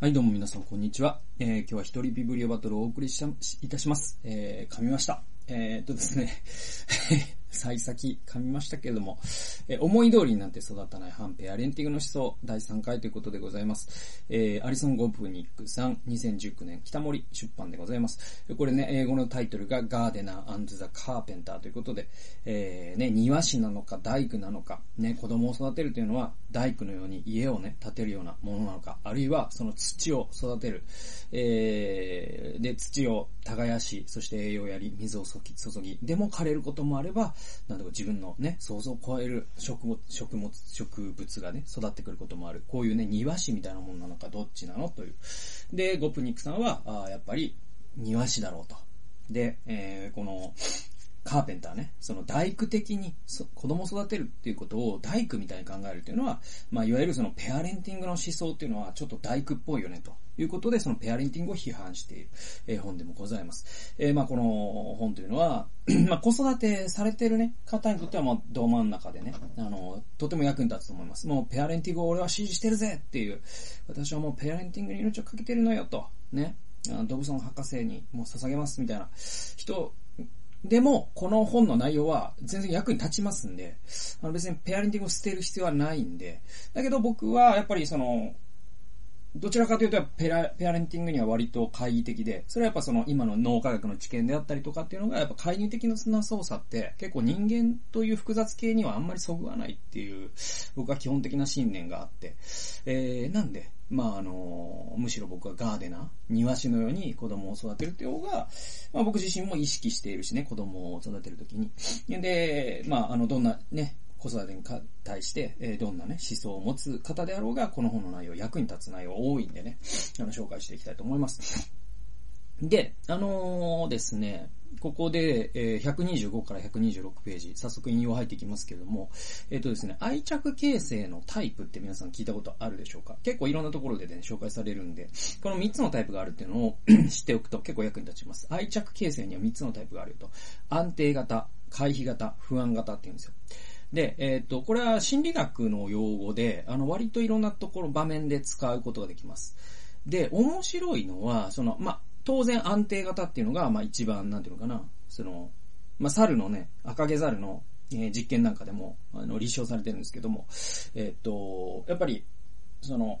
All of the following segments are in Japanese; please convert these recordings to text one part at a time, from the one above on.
はい、どうも皆さん、こんにちは。えー、今日は一人ビブリオバトルをお送りしたいたします。えー、噛みました。えー、っとですね幸先噛みましたけれども、え、思い通りになって育たない反ペアレンティングの思想第3回ということでございます。えー、アリソン・ゴプニックさん、2019年北森出版でございます。これね、英語のタイトルがガーデナーザ・カーペンターということで、えー、ね、庭師なのか大工なのか、ね、子供を育てるというのは大工のように家をね、建てるようなものなのか、あるいはその土を育てる、えー、で、土を耕し、そして栄養やり、水を注ぎ、でも枯れることもあれば、なんだか自分のね、想像を超える食物、食物、植物がね、育ってくることもある。こういうね、庭師みたいなものなのかどっちなの？という。で、ゴプニックさんは、あやっぱり庭師だろうと。で、えー、この、カーペンターね、その大工的に子供を育てるっていうことを大工みたいに考えるっていうのは、まあ、いわゆるそのペアレンティングの思想っていうのはちょっと大工っぽいよねということで、そのペアレンティングを批判している、えー、本でもございます。えー、まあ、この本というのは、まあ、子育てされてるね、方にとってはもうど真ん中でね、あの、とても役に立つと思います。もうペアレンティングを俺は支持してるぜっていう、私はもうペアレンティングに命をかけてるのよと、ね、ドブソン博士にもう捧げますみたいな人でも、この本の内容は全然役に立ちますんで、あの別にペアリンティングを捨てる必要はないんで、だけど僕はやっぱりその、どちらかというとペア、ペアレンティングには割と懐疑的で、それはやっぱその今の脳科学の知見であったりとかっていうのが、やっぱ介入的な操作って結構人間という複雑系にはあんまりそぐわないっていう、僕は基本的な信念があって、えー、なんで、まああの、むしろ僕はガーデナー、庭師のように子供を育てるっていう方が、まあ僕自身も意識しているしね、子供を育てるときに。で、まああの、どんなね、子育てに対して、えどんなね、思想を持つ方であろうが、この本の内容、役に立つ内容多いんでね、あの、紹介していきたいと思います。で、あのー、ですね、ここで、え、125から126ページ、早速引用入っていきますけれども、えっ、ー、とですね、愛着形成のタイプって皆さん聞いたことあるでしょうか？結構いろんなところでね、紹介されるんで、この3つのタイプがあるっていうのを 知っておくと結構役に立ちます。愛着形成には3つのタイプがあるよと。安定型、回避型、不安型って言うんですよ。で、えっ、と、これは心理学の用語で、あの、割といろんなところ、場面で使うことができます。で、面白いのは、その、ま当然安定型っていうのが、ま一番、なんていうのかな、その、ま猿のね、赤毛猿の、えー、実験なんかでも、あの、立証されてるんですけども、えっ、と、やっぱり、その、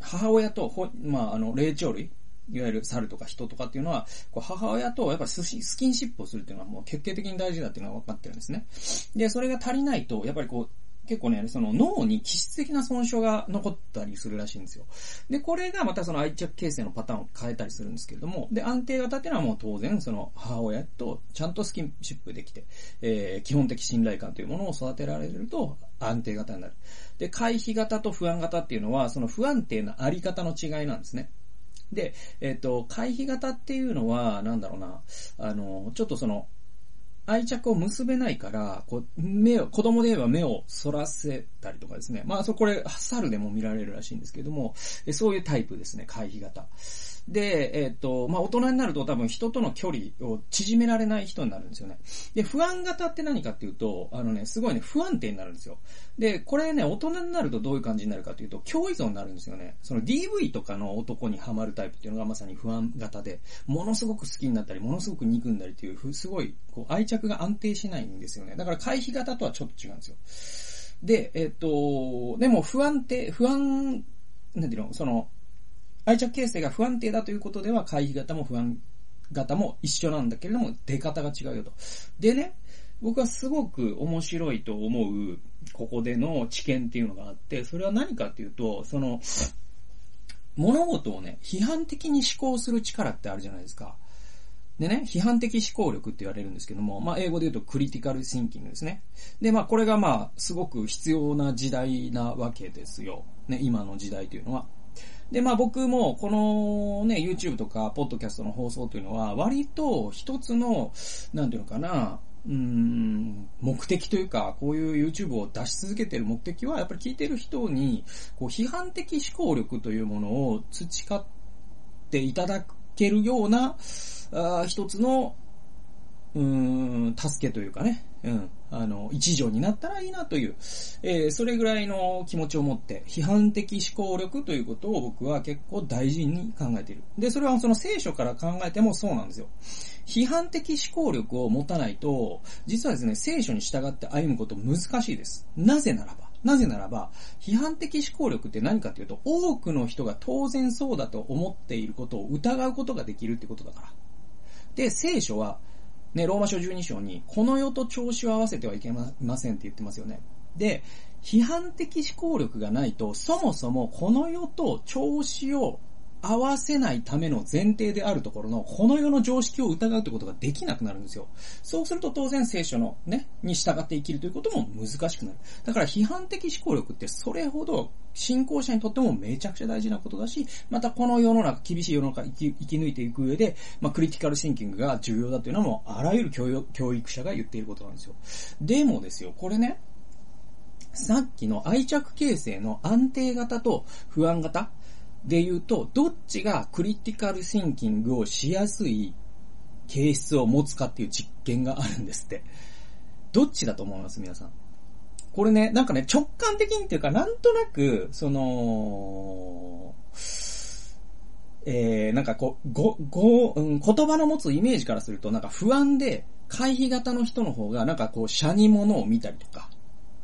母親と、ほ、まあ、あの、霊長類、いわゆる猿とか人とかっていうのは、こう母親とやっぱりスキンシップをするっていうのはもう決定的に大事だっていうのが分かってるんですね。で、それが足りないと、やっぱりこう、結構ね、その脳に気質的な損傷が残ったりするらしいんですよ。で、これがまたその愛着形成のパターンを変えたりするんですけれども、で、安定型っていうのはもう当然その母親とちゃんとスキンシップできて、えー、基本的信頼感というものを育てられると安定型になる。で、回避型と不安型っていうのは、その不安定なあり方の違いなんですね。で、えっ、と、回避型っていうのは、なんだろうな、あの、ちょっとその、愛着を結べないから、こう、目を、子供で言えば目を反らせたりとかですね。まあ、そこれ、猿でも見られるらしいんですけども、そういうタイプですね、回避型。で、えっ、ー、と、まあ、大人になると多分人との距離を縮められない人になるんですよね。で、不安型って何かっていうと、あのね、すごいね、不安定になるんですよ。で、これね、大人になるとどういう感じになるかというと、強依存になるんですよね。その DV とかの男にはまるタイプっていうのがまさに不安型で、ものすごく好きになったり、ものすごく憎んだりっていう、すごい、こう、愛着が安定しないんですよね。だから回避型とはちょっと違うんですよ。で、えっ、と、でも不安定、不安、なんていうの、その、愛着形成が不安定だということでは、回避型も不安型も一緒なんだけれども、出方が違うよと。でね、僕はすごく面白いと思う、ここでの知見っていうのがあって、それは何かっていうと、その、物事をね、批判的に思考する力ってあるじゃないですか。でね、批判的思考力って言われるんですけども、まあ、英語で言うとクリティカルシンキングですね。で、まあ、これがまあ、すごく必要な時代なわけですよ。ね、今の時代というのは。で、まあ僕もこのね、YouTube とか、ポッドキャストの放送というのは、割と一つの、なんていうのかな、うん、目的というか、こういう YouTube を出し続けてる目的は、やっぱり聞いてる人に、こう、批判的思考力というものを培っていただけるような、あ一つのうん、助けというかね、うん、あの、一助になったらいいなという、えー、それぐらいの気持ちを持って、批判的思考力ということを僕は結構大事に考えている。で、それはその聖書から考えてもそうなんですよ。批判的思考力を持たないと、実はですね、聖書に従って歩むこと難しいです。なぜならば、なぜならば、批判的思考力って何かというと、多くの人が当然そうだと思っていることを疑うことができるってことだから。で、聖書は、ね、ローマ書12章に、この世と調子を合わせてはいけませんって言ってますよね。で、批判的思考力がないと、そもそもこの世と調子を合わせないための前提であるところの、この世の常識を疑うってことができなくなるんですよ。そうすると当然聖書のね、に従って生きるということも難しくなる。だから批判的思考力ってそれほど信仰者にとってもめちゃくちゃ大事なことだし、またこの世の中、厳しい世の中生き生き抜いていく上で、まあクリティカルシンキングが重要だというのはもうあらゆる教育者が言っていることなんですよ。でもですよ、これね、さっきの愛着形成の安定型と不安型、で言うと、どっちがクリティカルシンキングをしやすい形質を持つかっていう実験があるんですって。どっちだと思います皆さん？これね、なんかね、直感的にっていうか、なんとなく、その、えー、なんかこう、ご、ご、うん、言葉の持つイメージからすると、なんか不安で、回避型の人の方が、なんかこう、シャに物を見たりとか、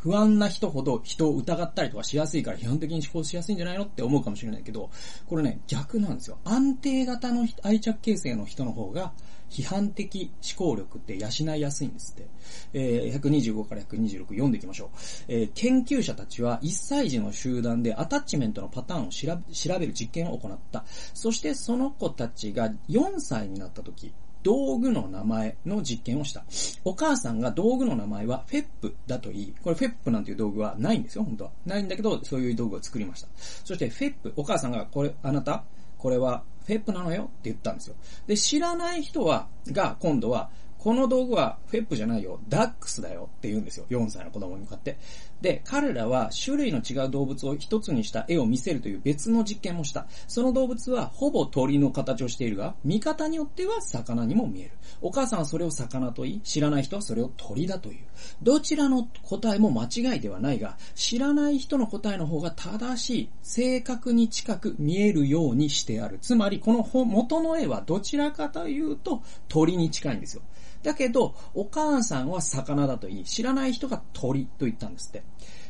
不安な人ほど人を疑ったりとかしやすいから批判的に思考しやすいんじゃないのって思うかもしれないけど、これね、逆なんですよ。安定型の愛着形成の人の方が、批判的思考力って養いやすいんですって。えー、125から126読んでいきましょう。えー、研究者たちは1歳児の集団でアタッチメントのパターンを調べる実験を行った。そしてその子たちが4歳になった時、道具の名前の実験をした。お母さんが道具の名前はフェップだと言い、これフェップなんていう道具はないんですよ、本当は。ないんだけど、そういう道具を作りました。そしてフェップ、お母さんが、これ、あなた、これはフェップなのよって言ったんですよ。で、知らない人は、が、今度は、この道具はフェップじゃないよ、ダックスだよって言うんですよ。4歳の子供に向かって。で、彼らは種類の違う動物を一つにした絵を見せるという別の実験もした。その動物はほぼ鳥の形をしているが、見方によっては魚にも見える。お母さんはそれを魚と言い、知らない人はそれを鳥だという。どちらの答えも間違いではないが、知らない人の答えの方が正しい、正確に近く見えるようにしてある。つまり、この元の絵はどちらかというと鳥に近いんですよ。だけど、お母さんは魚だと言い、知らない人が鳥と言ったんですって。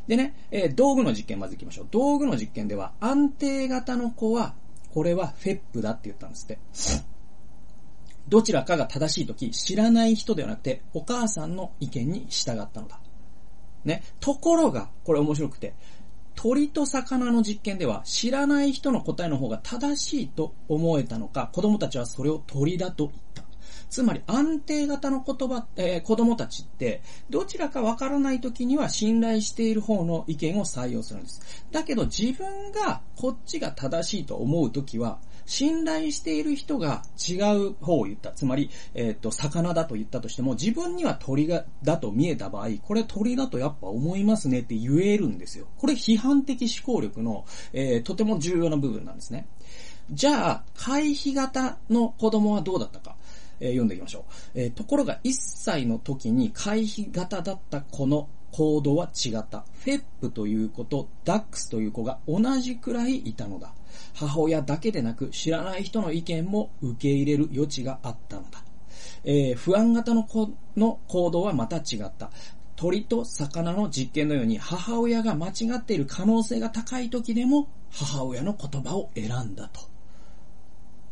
でね、えー、道具の実験まず行きましょう。道具の実験では、安定型の子は、これはフェップだって言ったんですって。どちらかが正しいとき、知らない人ではなくて、お母さんの意見に従ったのだ。ね。ところが、これ面白くて、鳥と魚の実験では知らない人の答えの方が正しいと思えたのか、子供たちはそれを鳥だと言った。つまり安定型の言葉、えー、子供たちって、どちらかわからない時には信頼している方の意見を採用するんです。だけど自分がこっちが正しいと思う時は、信頼している人が違う方を言った。つまり、えっ、ー、と、魚だと言ったとしても、自分には鳥が、だと見えた場合、これ鳥だとやっぱ思いますねって言えるんですよ。これ批判的思考力の、えー、とても重要な部分なんですね。じゃあ、回避型の子供はどうだったか。えー、読んでいきましょう。えー、ところが1歳の時に回避型だった子の行動は違った。フェップという子とダックスという子が同じくらいいたのだ。母親だけでなく知らない人の意見も受け入れる余地があったのだ。えー、不安型の子の行動はまた違った。鳥と魚の実験のように母親が間違っている可能性が高い時でも母親の言葉を選んだと。だか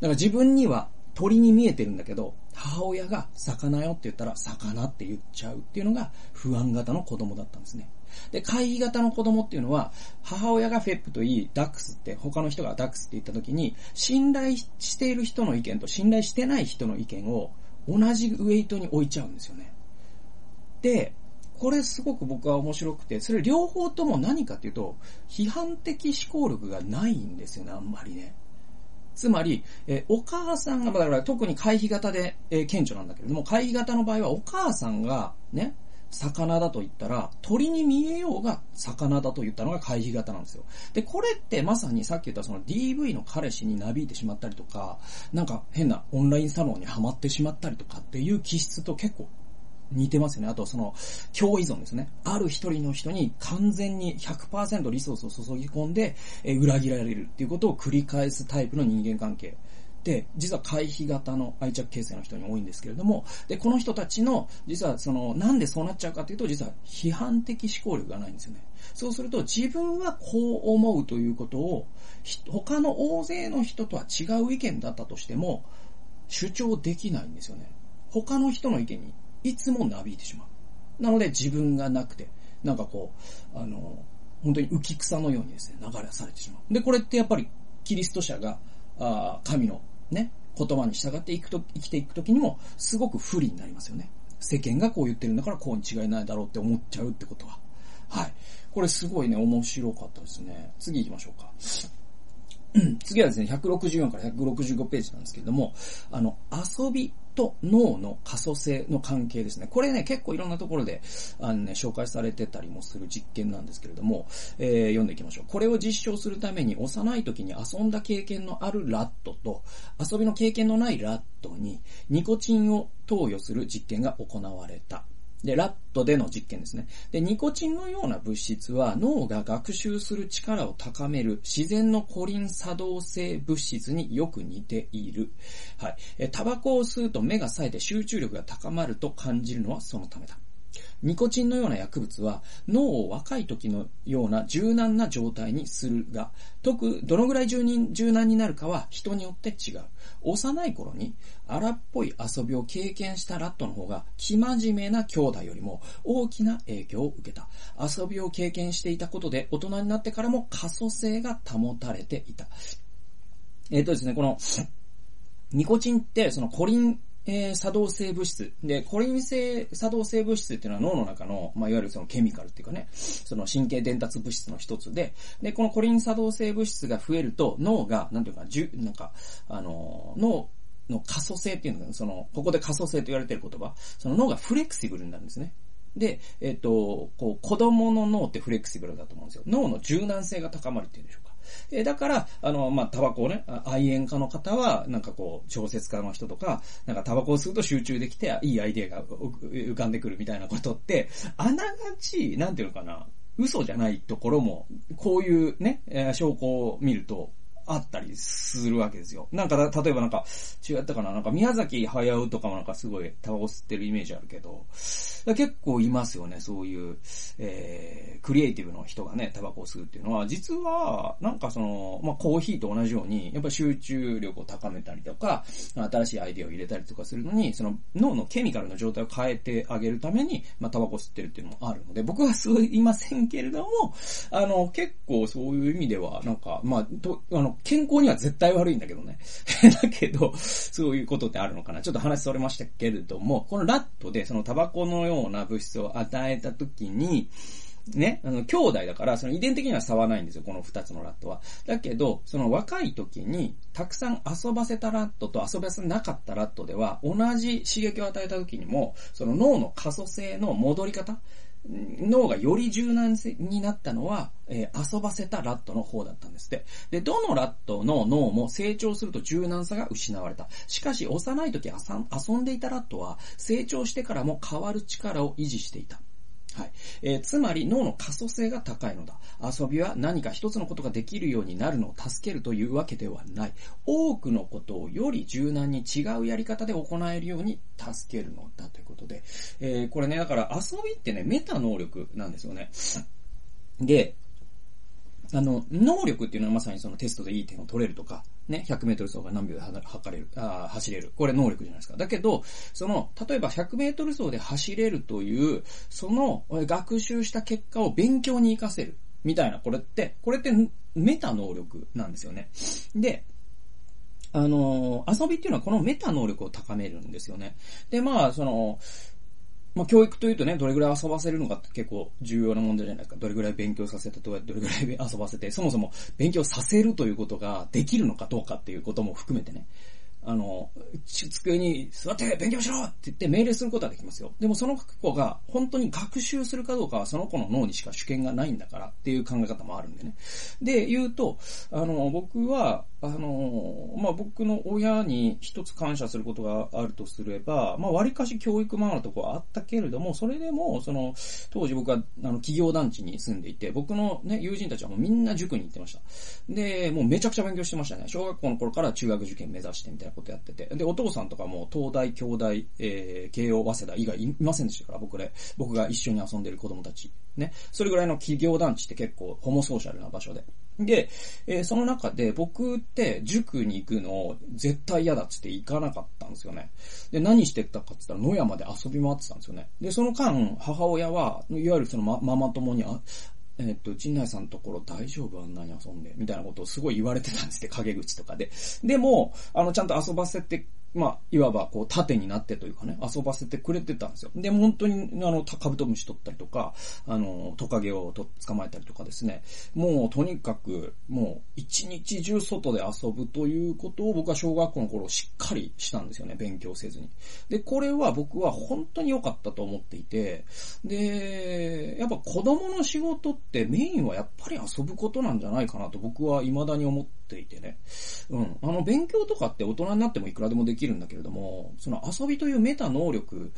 ら自分には鳥に見えてるんだけど、母親が魚よって言ったら魚って言っちゃうっていうのが不安型の子供だったんですね。で、回避型の子供っていうのは、母親がフェップといい、ダックスって他の人がダックスって言った時に、信頼している人の意見と信頼してない人の意見を同じウェイトに置いちゃうんですよね。で、これすごく僕は面白くて、それ両方とも何かっていうと、批判的思考力がないんですよね、あんまりね。つまり、えお母さんが、だから特に回避型で、え顕著なんだけれども、回避型の場合はお母さんが、ね、魚だと言ったら、鳥に見えようが魚だと言ったのが回避型なんですよ。で、これってまさにさっき言ったその DV の彼氏になびいてしまったりとか、なんか変なオンラインサロンにはまってしまったりとかっていう気質と結構似てますよね。あとその、共依存ですね。ある一人の人に完全に100%リソースを注ぎ込んで、え裏切られるっていうことを繰り返すタイプの人間関係。で、実は回避型の愛着形成の人に多いんですけれども、で、この人たちの、実はその、なんでそうなっちゃうかというと、実は批判的思考力がないんですよね。そうすると、自分はこう思うということを、他の大勢の人とは違う意見だったとしても、主張できないんですよね。他の人の意見にいつもなびいてしまう。なので自分がなくて、なんかこう、あの、本当に浮き草のようにですね、流れされてしまう。で、これってやっぱりキリスト者が、あ神のね、言葉に従っていくと、生きていくときにも、すごく不利になりますよね。世間がこう言ってるんだからこうに違いないだろうって思っちゃうってことは。はい。これすごいね、面白かったですね。次行きましょうか。次はですね、164から165ページなんですけれども、あの、遊びと脳の可塑性の関係ですね。これね、結構いろんなところで、あのね、紹介されてたりもする実験なんですけれども、えー、読んでいきましょう。これを実証するために、幼い時に遊んだ経験のあるラットと、遊びの経験のないラットに、ニコチンを投与する実験が行われた。で、ラットでの実験ですね。で、ニコチンのような物質は脳が学習する力を高める自然のコリン作動性物質によく似ている。はい。え、タバコを吸うと目が冴えて集中力が高まると感じるのはそのためだ。ニコチンのような薬物は脳を若い時のような柔軟な状態にするが、特、どのぐらい柔軟になるかは人によって違う。幼い頃に荒っぽい遊びを経験したラットの方が、生真面目な兄弟よりも大きな影響を受けた。遊びを経験していたことで、大人になってからも可塑性が保たれていた。えっ、ー、とですね、この、ニコチンって、そのコリンえー、作動性物質。で、コリン性作動性物質っていうのは脳の中の、まあ、いわゆるそのケミカルっていうかね、その神経伝達物質の一つで、で、このコリン作動性物質が増えると、脳が、なんていうか、じゅ、なんか、あの、脳、の可塑性っていうのが、その、ここで可塑性と言われてる言葉、その脳がフレキシブルになるんですね。で、えっ、ー、と、こう、子供の脳ってフレキシブルだと思うんですよ。脳の柔軟性が高まるっていうんでしょうか。えだから、あの、まあ、タバコをね、愛煙家の方は、なんかこう、小説家の人とか、なんかタバコを吸うと集中できて、いいアイデアが浮かんでくるみたいなことって、あながち、なんていうのかな、嘘じゃないところも、こういうね、え証拠を見ると、あったりするわけですよ。なんか、例えばなんか、違ったかな？なんか宮崎駿とかもなんかすごいタバコ吸ってるイメージあるけど、結構いますよね、そういう、えー、クリエイティブの人がね、タバコを吸うっていうのは、実は、なんかその、まあ、コーヒーと同じように、やっぱ集中力を高めたりとか、新しいアイディアを入れたりとかするのに、その脳のケミカルの状態を変えてあげるために、まあ、タバコ吸ってるっていうのもあるので、僕はそういませんけれども、あの、結構そういう意味では、なんか、まあ、と、あの、健康には絶対悪いんだけどね。だけど、そういうことってあるのかな。ちょっと話それましたけれども、このラットでそのタバコのような物質を与えたときに、ね、あの、兄弟だから、その遺伝的には差はないんですよ、この二つのラットは。だけど、その若い時に、たくさん遊ばせたラットと遊ばせなかったラットでは、同じ刺激を与えた時にも、その脳の可塑性の戻り方、脳がより柔軟になったのは、えー、遊ばせたラットの方だったんですって。で、どのラットの脳も成長すると柔軟さが失われた。しかし、幼い時遊んでいたラットは、成長してからも変わる力を維持していた。はい。えー、つまり脳の可塑性が高いのだ。遊びは何か一つのことができるようになるのを助けるというわけではない。多くのことをより柔軟に違うやり方で行えるように助けるのだということで。えー、これね、だから遊びってね、メタ能力なんですよね。で、あの、能力っていうのはまさにそのテストでいい点を取れるとか、ね、100メートル走が何秒で測れる、あ走れる。これ能力じゃないですか。だけど、その、例えば100メートル走で走れるという、その学習した結果を勉強に活かせる。みたいな、これって、これってメタ能力なんですよね。で、あの遊びっていうのはこのメタ能力を高めるんですよね。で、まあ、その、まあ、教育というとね、どれぐらい遊ばせるのかって結構重要な問題じゃないですか。どれぐらい勉強させて、どれぐらい 遊ばせて、そもそも勉強させるということができるのかどうかっていうことも含めてね。あの、机に座って勉強しろって言って命令することはできますよ。でもその子が本当に学習するかどうかはその子の脳にしか主権がないんだからっていう考え方もあるんでね。で、言うと、あの、僕は、あの、まあ、僕の親に一つ感謝することがあるとすれば、まあ、割かし教育マナーとこはあったけれども、それでも、その、当時僕は、あの、企業団地に住んでいて、僕のね、友人たちはもうみんな塾に行ってました。で、もうめちゃくちゃ勉強してましたね。小学校の頃から中学受験目指してみたいなことやってて。で、お父さんとかも東大、京大、えー、慶応、早稲田以外いませんでしたから、僕で、僕が一緒に遊んでる子供たち。ね。それぐらいの企業団地って結構ホモソーシャルな場所で。で、えー、その中で僕って塾に行くのを絶対嫌だっつって行かなかったんですよね。で、何してたかって言ったら野山で遊び回ってたんですよね。で、その間、母親は、いわゆるそのマママ友に、あ、え、っと、陣内さんのところ大丈夫？あんなに遊んで、みたいなことをすごい言われてたんですって、陰口とかで。でも、あの、ちゃんと遊ばせてまあ、いわばこう縦になってというかね、遊ばせてくれてたんですよ。で本当に、あの、カブトムシ取ったりとか、あの、トカゲをと捕まえたりとかですね、もうとにかく、もう一日中外で遊ぶということを僕は小学校の頃しっかりしたんですよね、勉強せずに。で、これは僕は本当に良かったと思っていて、で、やっぱ子供の仕事ってメインはやっぱり遊ぶことなんじゃないかなと僕は未だに思っていてね。うん。あの、勉強とかって大人になってもいくらでもできるんだけれども、その遊びというメタ能力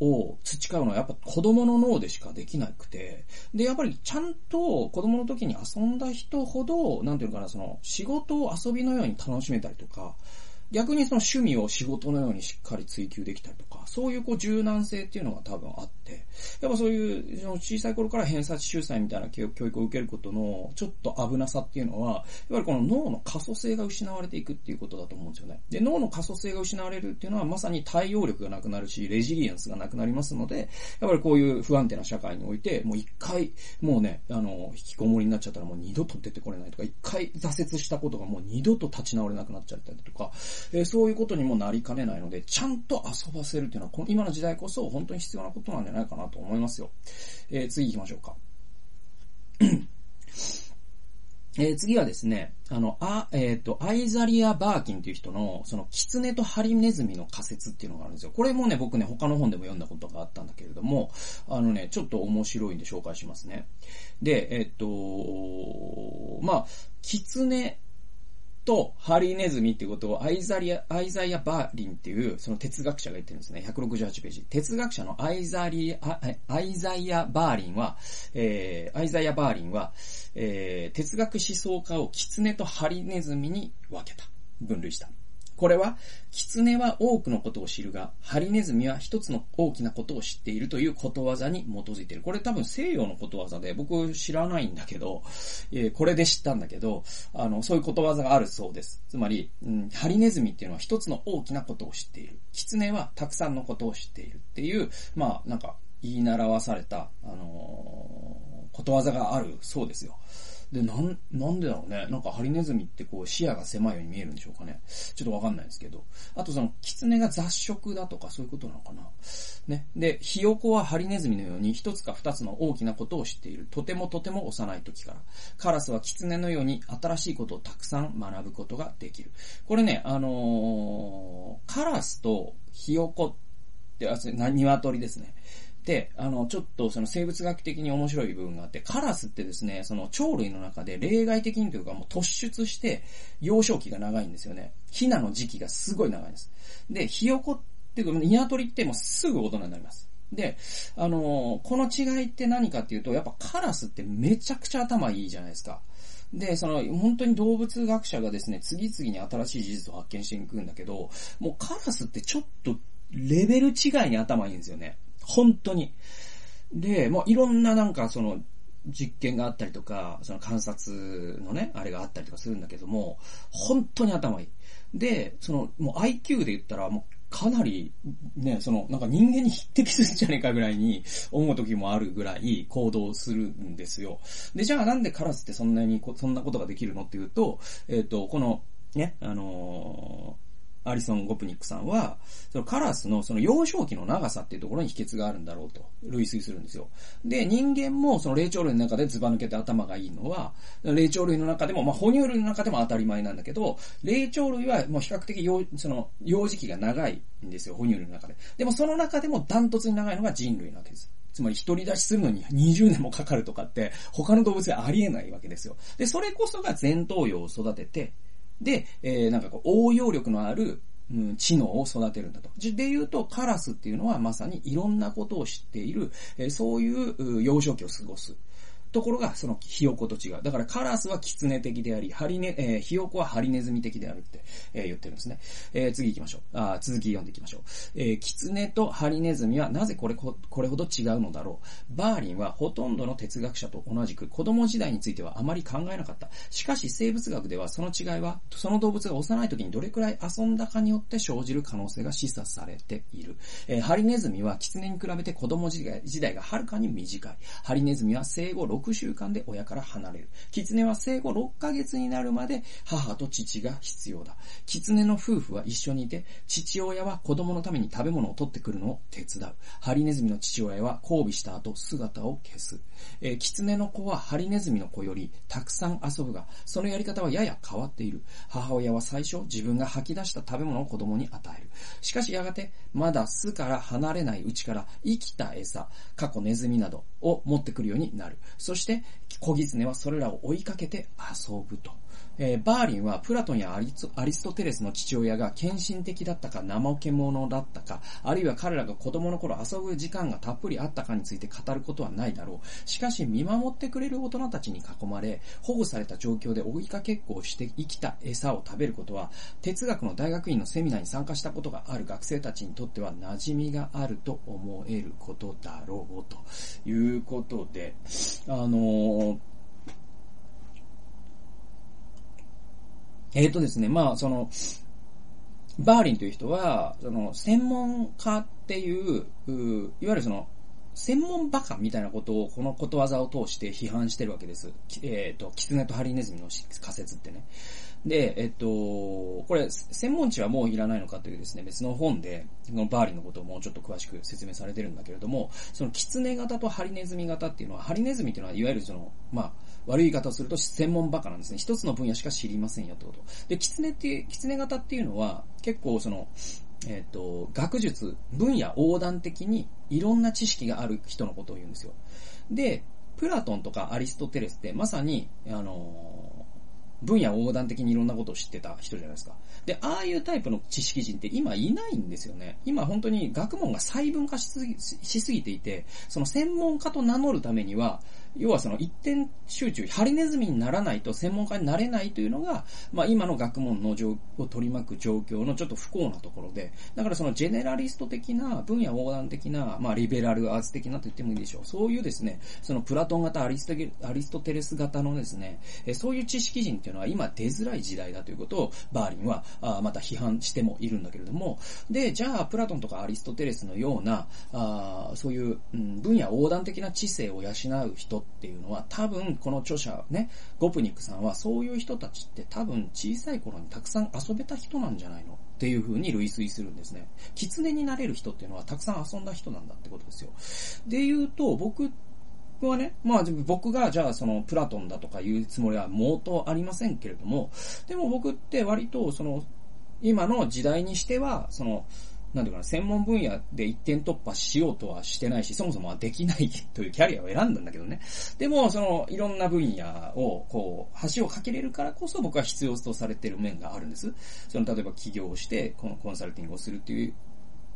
を培うのはやっぱ子供の脳でしかできなくて、で、やっぱりちゃんと子供の時に遊んだ人ほど、なんていうのかな、その仕事を遊びのように楽しめたりとか、逆にその趣味を仕事のようにしっかり追求できたりとか、そういうこう柔軟性っていうのが多分あって、やっぱそういう、小さい頃から偏差値秀才みたいな教育を受けることの、ちょっと危なさっていうのは、やっぱりこの脳の可塑性が失われていくっていうことだと思うんですよね。で、脳の可塑性が失われるっていうのは、まさに対応力がなくなるし、レジリエンスがなくなりますので、やっぱりこういう不安定な社会において、もう一回、もうね、あの、引きこもりになっちゃったらもう二度と出てこれないとか、一回挫折したことがもう二度と立ち直れなくなっちゃったりとか、えー、そういうことにもなりかねないので、ちゃんと遊ばせるっていうのは、今の時代こそ本当に必要なことなんじゃないないかなと思いますよ。えー、次行きましょうか。えー、次はですね、あの、あ、えっ、ー、と、アイザリア・バーキンっていう人の、その、キツネとハリネズミの仮説っていうのがあるんですよ。これもね、僕ね、他の本でも読んだことがあったんだけれども、あのね、ちょっと面白いんで紹介しますね。で、えっ、ー、と、まあ、キツネとハリネズミってことをアイザリア、アイザイア・バーリンっていうその哲学者が言ってるんですね。168ページ。哲学者のアイザリア、アイザイア・バーリンは、えー、アイザイア・バーリンは、えー、哲学思想家をキツネとハリネズミに分けた。分類した。これは、狐は多くのことを知るが、ハリネズミは一つの大きなことを知っているということわざに基づいている。これ多分西洋のことわざで、僕知らないんだけど、え、これで知ったんだけど、あの、そういうことわざがあるそうです。つまり、うん、ハリネズミっていうのは一つの大きなことを知っている。狐はたくさんのことを知っているっていう、まあ、なんか、言い習わされた、あのー、ことわざがあるそうですよ。で、なん、なんでだろうね。なんかハリネズミってこう視野が狭いように見えるんでしょうかね。ちょっとわかんないですけど。あとその、キツネが雑食だとかそういうことなのかな。ね。で、ヒヨコはハリネズミのように一つか二つの大きなことを知っている。とてもとても幼い時から。カラスはキツネのように新しいことをたくさん学ぶことができる。これね、あのー、カラスとヒヨコって、あ、鶏ですね。で、あの、ちょっとその生物学的に面白い部分があって、カラスってですね、その鳥類の中で例外的にというかもう突出して幼少期が長いんですよね。ヒナの時期がすごい長いんです。で、ヒヨコっていうか、ニワトリってもうすぐ大人になります。で、あのこの違いって何かっていうと、やっぱカラスってめちゃくちゃ頭いいじゃないですか。で、その、本当に動物学者がですね、次々に新しい事実を発見していくんだけど、もうカラスってちょっとレベル違いに頭いいんですよね。本当に。で、もういろんななんかその、実験があったりとか、その観察のね、あれがあったりとかするんだけども、本当に頭いい。で、その、もう IQ で言ったら、もうかなり、ね、その、なんか人間に匹敵するんじゃねえかぐらいに思う時もあるぐらい行動するんですよ。で、じゃあなんでカラスってそんなに、そんなことができるのっていうと、えっ、ー、と、この、ね、あのーアリソン・ゴプニックさんは、そのカラスのその幼少期の長さっていうところに秘訣があるんだろうと類推するんですよ。で、人間もその霊長類の中でズバ抜けて頭がいいのは、霊長類の中でも、まあ、哺乳類の中でも当たり前なんだけど、霊長類はもう比較的幼、その、幼児期が長いんですよ、哺乳類の中で。でもその中でもダントツに長いのが人類なわけです。つまり独り立ちするのに20年もかかるとかって、他の動物でありえないわけですよ。で、それこそが前頭葉を育てて、で、えー、なんかこう、応用力のある、うん、知能を育てるんだと。で言うと、カラスっていうのはまさにいろんなことを知っている、えー、そういう幼少期を過ごす。ところが、そのひよこと違う。だからカラスは狐的であり、ハリネ、えー、ひよこはハリネズミ的であるって、えー、言ってるんですね。えー、次行きましょう。あ続き読んでいきましょう。えー、狐とハリネズミはなぜこれこ、これほど違うのだろう。バーリンはほとんどの哲学者と同じく子供時代についてはあまり考えなかった。しかし生物学ではその違いは、その動物が幼い時にどれくらい遊んだかによって生じる可能性が示唆されている。えー、ハリネズミは狐に比べて子供時代時代がはるかに短い。ハリネズミは生後6 6週間で親から離れる。狐は生後6ヶ月になるまで母と父が必要だ。狐の夫婦は一緒にいて、父親は子供のために食べ物を取ってくるのを手伝う。ハリネズミの父親は交尾した後姿を消す。えー、狐の子はハリネズミの子よりたくさん遊ぶが、そのやり方はやや変わっている。母親は最初自分が吐き出した食べ物を子供に与える。しかしやがて、まだ巣から離れないうちから生きた餌、過去ネズミなどを持ってくるようになる。そして、小狐はそれらを追いかけて遊ぶと。えー、バーリンはプラトンやアリストテレスの父親が献身的だったか怠け者だったか、あるいは彼らが子供の頃遊ぶ時間がたっぷりあったかについて語ることはないだろう。しかし見守ってくれる大人たちに囲まれ、保護された状況で追いかけっこをして生きた餌を食べることは、哲学の大学院のセミナーに参加したことがある学生たちにとっては馴染みがあると思えることだろうということで、あのーえっ、ー、とですね、まあ、その、バーリンという人は、その、専門家っていう、ういわゆるその、専門バカみたいなことをこのことわざを通して批判してるわけです。えっ、ー、と、キツネとハリネズミの仮説ってね。で、えっと、これ、専門知はもういらないのかというですね、別の本で、このバーリンのことをもうちょっと詳しく説明されてるんだけれども、そのキツネ型とハリネズミ型っていうのは、ハリネズミっていうのは、いわゆるその、まあ、悪い言い方をすると専門バカなんですね。一つの分野しか知りませんよってこと。で、狐っていう、狐型っていうのは、結構その、えっ、ー、と、学術、分野横断的にいろんな知識がある人のことを言うんですよ。で、プラトンとかアリストテレスってまさに、あの分野横断的にいろんなことを知ってた人じゃないですか。で、ああいうタイプの知識人って今いないんですよね。今本当に学問が細分化しすぎしすぎていて、その専門家と名乗るためには、要はその一点集中、ハリネズミにならないと専門家になれないというのが、まあ今の学問の状を取り巻く状況のちょっと不幸なところで、だからそのジェネラリスト的な、分野横断的な、まあリベラルアーツ的なと言ってもいいでしょう。そういうですね、そのプラトン型アリストアリストテレス型のですね、そういう知識人ってていうのは今出づらい時代だということをバーリンはあまた批判してもいるんだけれども、で、じゃあプラトンとかアリストテレスのような、あそういう、うん、分野横断的な知性を養う人っていうのは多分この著者ね、ゴプニックさんはそういう人たちって多分小さい頃にたくさん遊べた人なんじゃないのっていう風に類推するんですね。狐になれる人っていうのはたくさん遊んだ人なんだってことですよ。で言うと、僕僕はね、まあ僕がじゃあそのプラトンだとか言うつもりは毛頭ありませんけれども、でも僕って割とその今の時代にしては、そのなんていうかな、専門分野で一点突破しようとはしてないし、そもそもはできないというキャリアを選んだんだけどね。でも、その、いろんな分野を、こう、橋を架けれるからこそ僕は必要とされている面があるんです。その、例えば起業をして、このコンサルティングをするっていう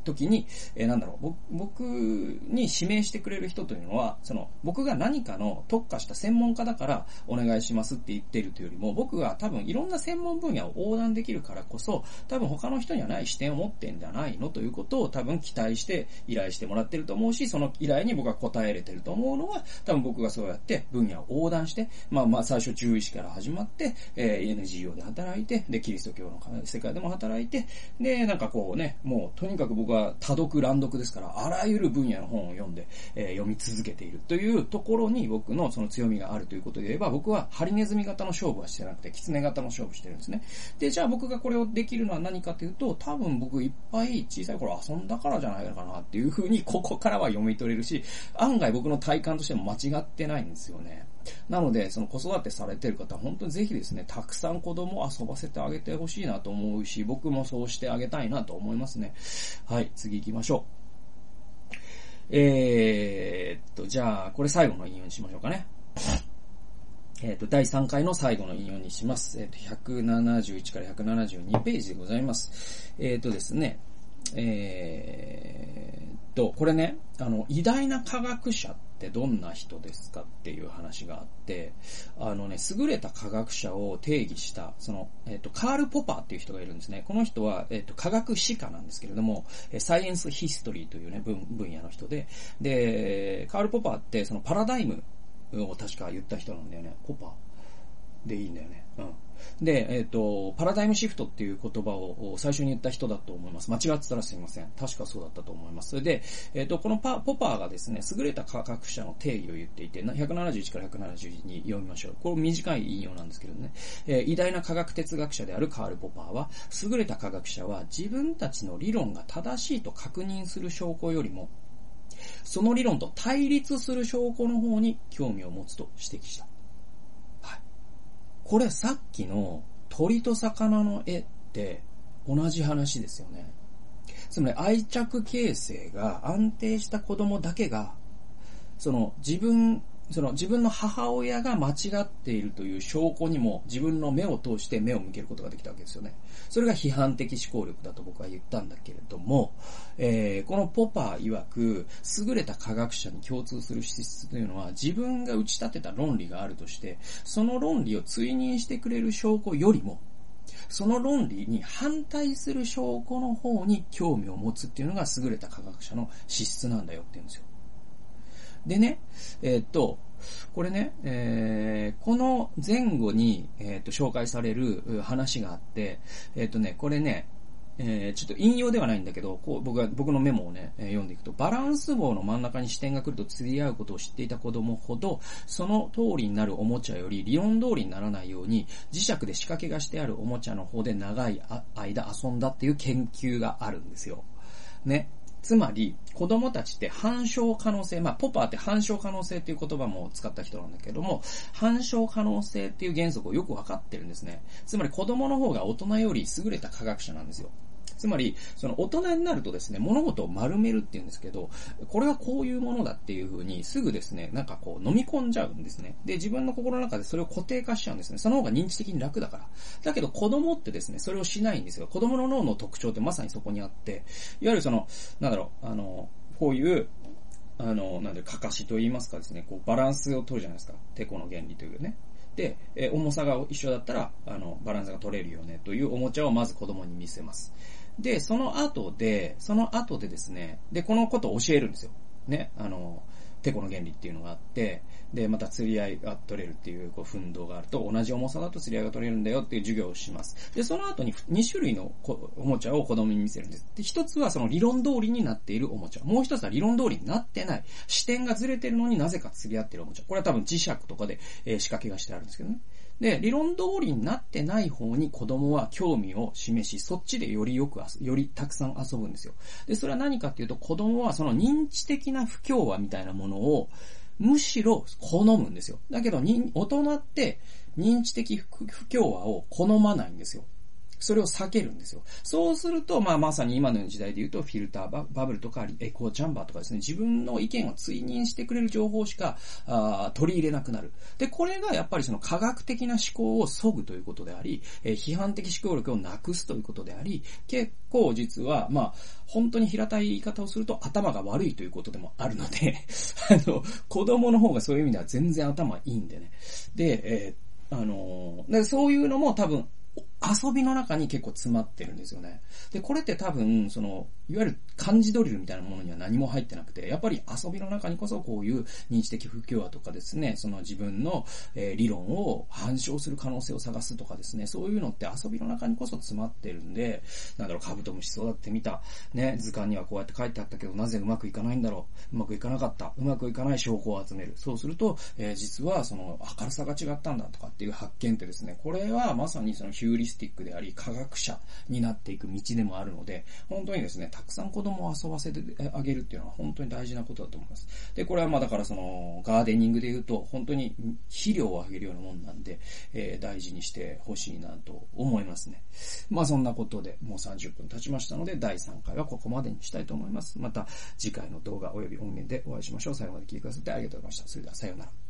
時に、えー、なんだろう、僕に指名してくれる人というのは、その、僕が何かの特化した専門家だからお願いしますって言ってるというよりも、僕が多分いろんな専門分野を横断できるからこそ、多分他の人にはない視点を持ってんじゃないのということを多分期待して依頼してもらってると思うし、その依頼に僕が答えれてると思うのは、多分僕がそうやって分野を横断して、まあまあ最初獣医師から始まって、えー、NGO で働いて、で、キリスト教の世界でも働いて、で、なんかこうね、もうとにかく僕は僕は多読乱読ですから、あらゆる分野の本を読んで、えー、読み続けているというところに僕のその強みがあるということで言えば、僕はハリネズミ型の勝負はしてなくて、キツネ型の勝負してるんですね。で、じゃあ僕がこれをできるのは何かというと、多分僕いっぱい小さい頃遊んだからじゃないのかなっていうふうに、ここからは読み取れるし、案外僕の体感としても間違ってないんですよね。なので、その子育てされてる方本当にぜひですね、たくさん子供を遊ばせてあげてほしいなと思うし、僕もそうしてあげたいなと思いますね。はい、次行きましょう。えー、っと、じゃあ、これ最後の引用にしましょうかね。えっ、と、第3回の最後の引用にします。えっ、と、171から172ページでございます。えっ、とですね、えー、と、これね、あの、偉大な科学者ってどんな人ですかっていう話があって、あのね、優れた科学者を定義した、その、えっ、と、カール・ポパーっていう人がいるんですね。この人は、えっ、と、科学史家なんですけれども、サイエンスヒストリーというね、分、分野の人で、で、カール・ポパーって、そのパラダイムを確か言った人なんだよね。ポパーでいいんだよね。うん。で、えっ、ー、と、パラダイムシフトっていう言葉を最初に言った人だと思います。間違ってたらすいません。確かそうだったと思います。それで、えっ、ー、と、このパポパーがですね、優れた科学者の定義を言っていて、171から172に読みましょう。これ短い引用なんですけどね、えー、偉大な科学哲学者であるカール・ポパーは、優れた科学者は自分たちの理論が正しいと確認する証拠よりも、その理論と対立する証拠の方に興味を持つと指摘した。これさっきの鳥と魚の絵って同じ話ですよね。つまり愛着形成が安定した子供だけが、その自分その自分の母親が間違っているという証拠にも自分の目を通して目を向けることができたわけですよね。それが批判的思考力だと僕は言ったんだけれども、えー、このポパー曰く、優れた科学者に共通する資質というのは自分が打ち立てた論理があるとして、その論理を追認してくれる証拠よりも、その論理に反対する証拠の方に興味を持つっていうのが優れた科学者の資質なんだよって言うんですよ。でね、えー、っと、これね、えー、この前後に、えー、っと、紹介される話があって、えー、っとね、これね、えー、ちょっと引用ではないんだけど、こう僕が、僕のメモをね、えー、読んでいくと、バランス棒の真ん中に視点が来ると釣り合うことを知っていた子供ほど、その通りになるおもちゃより理論通りにならないように、磁石で仕掛けがしてあるおもちゃの方で長い間遊んだっていう研究があるんですよ。ね。つまり、子供たちって反証可能性、まあ、ポパーって反証可能性っていう言葉も使った人なんだけども、反証可能性っていう原則をよくわかってるんですね。つまり子供の方が大人より優れた科学者なんですよ。つまり、その大人になるとですね、物事を丸めるっていうんですけど、これはこういうものだっていう風に、すぐですね、なんかこう飲み込んじゃうんですね。で、自分の心の中でそれを固定化しちゃうんですね。その方が認知的に楽だから。だけど子供ってですね、それをしないんですよ。子供の脳の特徴ってまさにそこにあって、いわゆるその、なんだろう、あの、こういう、あの、なんで、かかしと言いますかですね、こう、バランスを取るじゃないですか。テコの原理というね。で、え重さが一緒だったら、あの、バランスが取れるよね、というおもちゃをまず子供に見せます。で、その後で、その後でですね、で、このことを教えるんですよ。ね、あの、テコの原理っていうのがあって、で、また釣り合いが取れるっていう、こう、奮闘があると、同じ重さだと釣り合いが取れるんだよっていう授業をします。で、その後に2種類のおもちゃを子供に見せるんです。で、一つはその理論通りになっているおもちゃ。もう一つは理論通りになってない。視点がずれてるのになぜか釣り合ってるおもちゃ。これは多分磁石とかで、えー、仕掛けがしてあるんですけどね。で、理論通りになってない方に子供は興味を示し、そっちでよりよくよりたくさん遊ぶんですよ。で、それは何かっていうと、子供はその認知的な不協和みたいなものを、むしろ好むんですよ。だけど、大人って認知的不協和を好まないんですよ。それを避けるんですよ。そうすると、まあまさに今の時代で言うと、フィルターバ、ブルとかエコーチャンバーとかですね、自分の意見を追認してくれる情報しかあ取り入れなくなる。で、これがやっぱりその科学的な思考を削ぐということであり、えー、批判的思考力をなくすということであり、結構実は、まあ、本当に平たい言い方をすると頭が悪いということでもあるので あの、子供の方がそういう意味では全然頭いいんでね。で、えー、あのー、そういうのも多分遊びの中に結構詰まってるんですよね。で、これって多分、その、いわゆる漢字ドリルみたいなものには何も入ってなくて、やっぱり遊びの中にこそこういう認知的不協和とかですね、その自分の、え、理論を反証する可能性を探すとかですね、そういうのって遊びの中にこそ詰まってるんで、なんだろう、カブトムシ育ってみた、ね、図鑑にはこうやって書いてあったけど、なぜうまくいかないんだろう、うまくいかなかった、うまくいかない証拠を集める。そうすると、えー、実はその明るさが違ったんだとかっていう発見ってですね、これはまさにそのヒューリススティックであり、科学者になっていく道でもあるので、本当にですね、たくさん子供を遊ばせてあげるっていうのは本当に大事なことだと思います。で、これはまあだからその、ガーデニングで言うと、本当に肥料をあげるようなもんなんで、えー、大事にしてほしいなと思いますね。まあそんなことで、もう30分経ちましたので、第3回はここまでにしたいと思います。また次回の動画及び音源でお会いしましょう。最後まで聞いてくださってありがとうございました。それではさようなら。